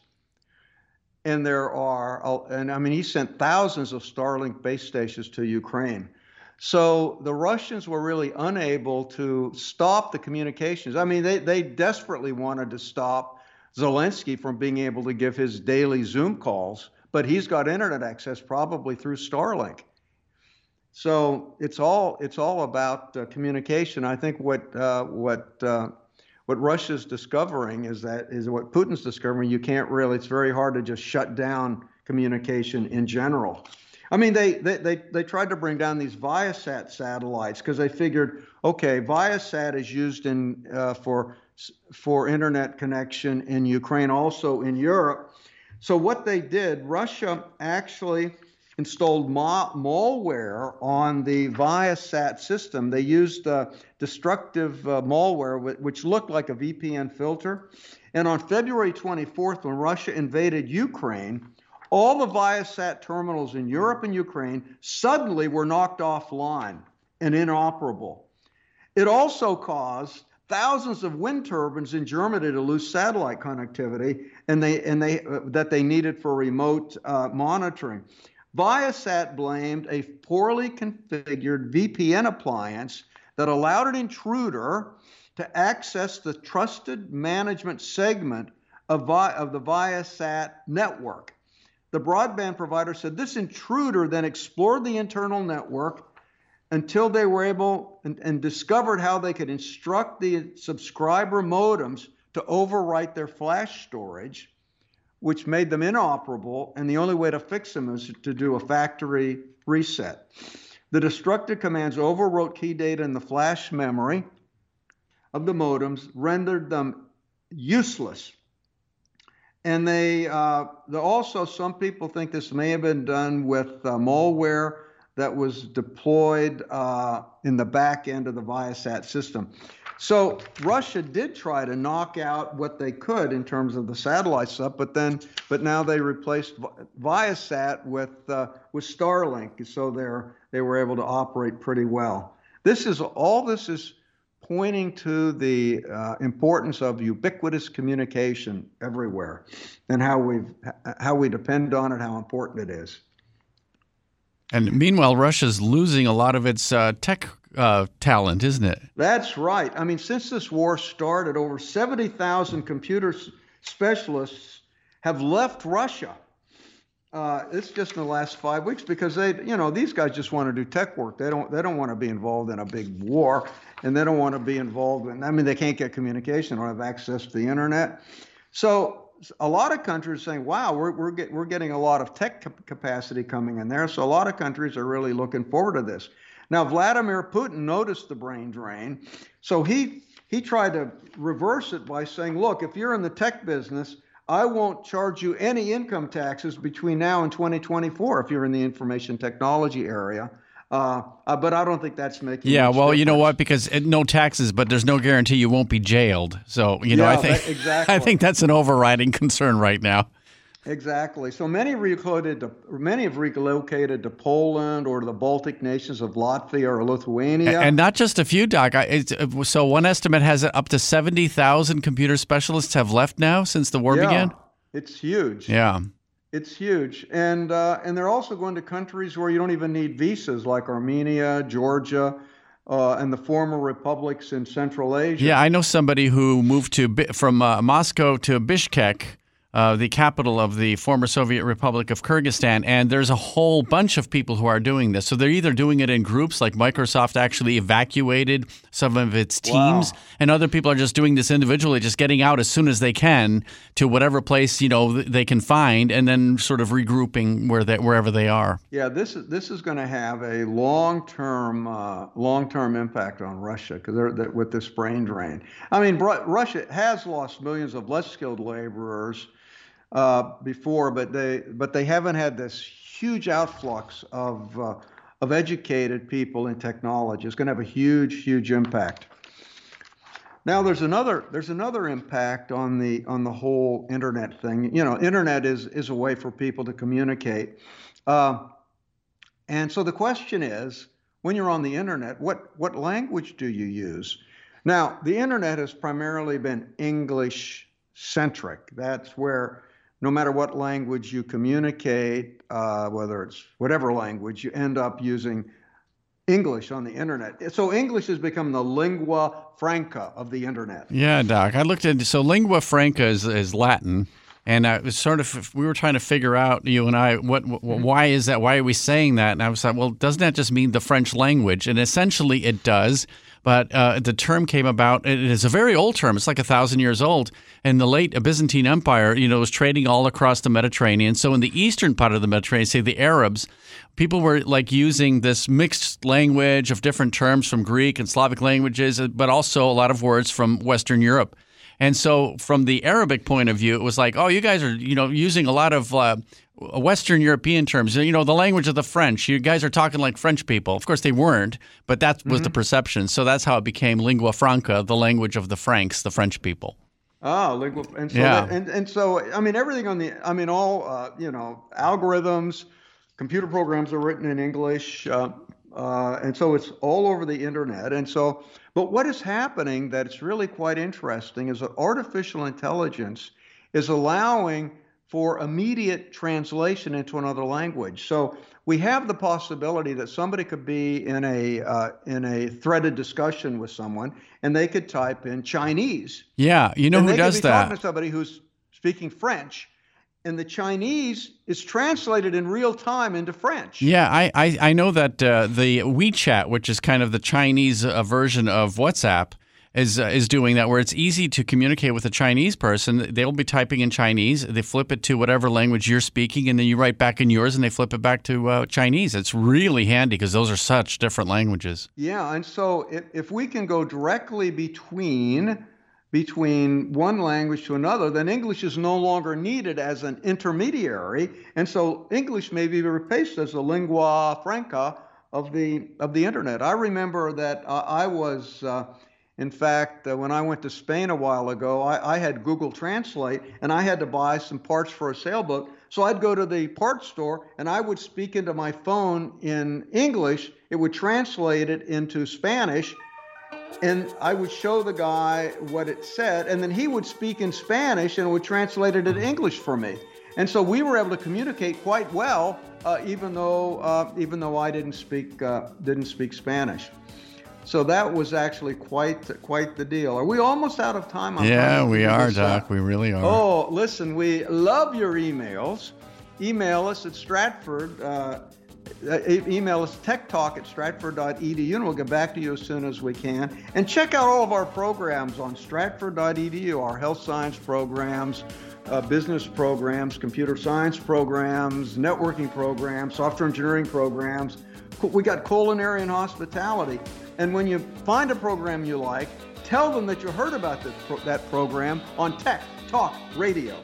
and there are, and I mean, he sent thousands of Starlink base stations to Ukraine. So the Russians were really unable to stop the communications. I mean, they, they desperately wanted to stop Zelensky from being able to give his daily Zoom calls, but he's got internet access probably through Starlink. So it's all it's all about uh, communication. I think what uh, what uh, what Russia's discovering is that is what Putin's discovering. You can't really. It's very hard to just shut down communication in general. I mean, they they they, they tried to bring down these Viasat satellites because they figured, okay, Viasat is used in uh, for for internet connection in Ukraine, also in Europe. So what they did, Russia actually installed ma- malware on the Viasat system. They used uh, destructive uh, malware, which looked like a VPN filter. And on February 24th, when Russia invaded Ukraine, all the Viasat terminals in Europe and Ukraine suddenly were knocked offline and inoperable. It also caused thousands of wind turbines in Germany to lose satellite connectivity and they and they uh, that they needed for remote uh, monitoring. Viasat blamed a poorly configured VPN appliance that allowed an intruder to access the trusted management segment of, Vi- of the Viasat network. The broadband provider said this intruder then explored the internal network until they were able and, and discovered how they could instruct the subscriber modems to overwrite their flash storage which made them inoperable, and the only way to fix them is to do a factory reset. The destructive commands overwrote key data in the flash memory of the modems, rendered them useless. And they, uh, also, some people think this may have been done with uh, malware that was deployed uh, in the back end of the Viasat system. So Russia did try to knock out what they could in terms of the satellite stuff, but then, but now they replaced Viasat with uh, with Starlink, so they're they were able to operate pretty well. This is all. This is pointing to the uh, importance of ubiquitous communication everywhere, and how we how we depend on it, how important it is. And meanwhile, Russia's losing a lot of its uh, tech uh, talent, isn't it? That's right. I mean, since this war started, over 70,000 computer specialists have left Russia. Uh, it's just in the last five weeks because they, you know, these guys just want to do tech work. They don't, they don't want to be involved in a big war, and they don't want to be involved in. I mean, they can't get communication, don't have access to the internet. So a lot of countries are saying, "Wow, we're we're, get, we're getting a lot of tech capacity coming in there." So a lot of countries are really looking forward to this. Now, Vladimir Putin noticed the brain drain, so he he tried to reverse it by saying, "Look, if you're in the tech business, I won't charge you any income taxes between now and 2024 if you're in the information technology area." Uh, uh, but I don't think that's making. Yeah, well, difference. you know what? Because it, no taxes, but there's no guarantee you won't be jailed. So you know, yeah, I think that, exactly. I think that's an overriding concern right now. Exactly. So many relocated to, many have relocated to Poland or to the Baltic nations of Latvia or Lithuania. And not just a few, Doc. Uh, so one estimate has it up to seventy thousand computer specialists have left now since the war yeah, began. It's huge. Yeah. It's huge, and uh, and they're also going to countries where you don't even need visas, like Armenia, Georgia, uh, and the former republics in Central Asia. Yeah, I know somebody who moved to from uh, Moscow to Bishkek uh, the capital of the former Soviet Republic of Kyrgyzstan. And there's a whole bunch of people who are doing this. So they're either doing it in groups, like Microsoft actually evacuated some of its teams, wow. and other people are just doing this individually, just getting out as soon as they can to whatever place you know they can find, and then sort of regrouping where they, wherever they are. Yeah, this is this is going to have a long term uh, long term impact on Russia because they're, they're, with this brain drain. I mean, Russia has lost millions of less skilled laborers uh, before, but they but they haven't had this huge outflux of uh, of educated people in technology. It's going to have a huge, huge impact. Now there's another there's another impact on the on the whole internet thing. You know, internet is is a way for people to communicate, uh, and so the question is, when you're on the internet, what what language do you use? Now the internet has primarily been English centric. That's where no matter what language you communicate, uh, whether it's whatever language, you end up using English on the internet. So English has become the lingua franca of the internet. Yeah, Doc. I looked at so lingua franca is, is Latin, and I was sort of we were trying to figure out you and I what, what mm-hmm. why is that? Why are we saying that? And I was like, well, doesn't that just mean the French language? And essentially, it does. But uh, the term came about. It is a very old term. It's like a thousand years old. And the late Byzantine Empire, you know, was trading all across the Mediterranean. So in the eastern part of the Mediterranean, say the Arabs, people were like using this mixed language of different terms from Greek and Slavic languages, but also a lot of words from Western Europe. And so, from the Arabic point of view, it was like, oh, you guys are, you know, using a lot of uh, Western European terms. You know, the language of the French. You guys are talking like French people. Of course, they weren't, but that was mm-hmm. the perception. So that's how it became lingua franca, the language of the Franks, the French people. Oh, lingua, and so yeah. That, and and so I mean everything on the I mean all uh, you know algorithms, computer programs are written in English, uh, uh, and so it's all over the internet. And so, but what is happening that's really quite interesting is that artificial intelligence is allowing for immediate translation into another language. So we have the possibility that somebody could be in a uh, in a threaded discussion with someone, and they could type in Chinese. Yeah, you know and who does that? Talking to somebody who's speaking French, and the Chinese is translated in real time into French. Yeah, I I, I know that uh, the WeChat, which is kind of the Chinese uh, version of WhatsApp, is uh, is doing that, where it's easy to communicate with a Chinese person. They'll be typing in Chinese, they flip it to whatever language you're speaking, and then you write back in yours, and they flip it back to uh, Chinese. It's really handy because those are such different languages. Yeah, and so if, if we can go directly between between one language to another, then English is no longer needed as an intermediary, and so English may be replaced as the lingua franca of the of the internet. I remember that uh, I was uh, in fact, uh, when I went to Spain a while ago, I, I, had Google Translate and I had to buy some parts for a sailboat. So I'd go to the parts store and I would speak into my phone in English. It would translate it into Spanish. And I would show the guy what it said. And then he would speak in Spanish and would translate it into English for me. And so we were able to communicate quite well, uh, even though uh, even though I didn't speak uh, didn't speak Spanish. So that was actually quite quite the deal. Are we almost out of time? I'm yeah, we are, Doc. We really are. Oh, listen, we love your emails. Email us at Stratford. Uh, email us techtalk at stratford.edu and we'll get back to you as soon as we can. And check out all of our programs on stratford.edu, our health science programs, uh, business programs, computer science programs, networking programs, software engineering programs. We got culinary and hospitality. And when you find a program you like, tell them that you heard about pro- that program on Tech Talk Radio.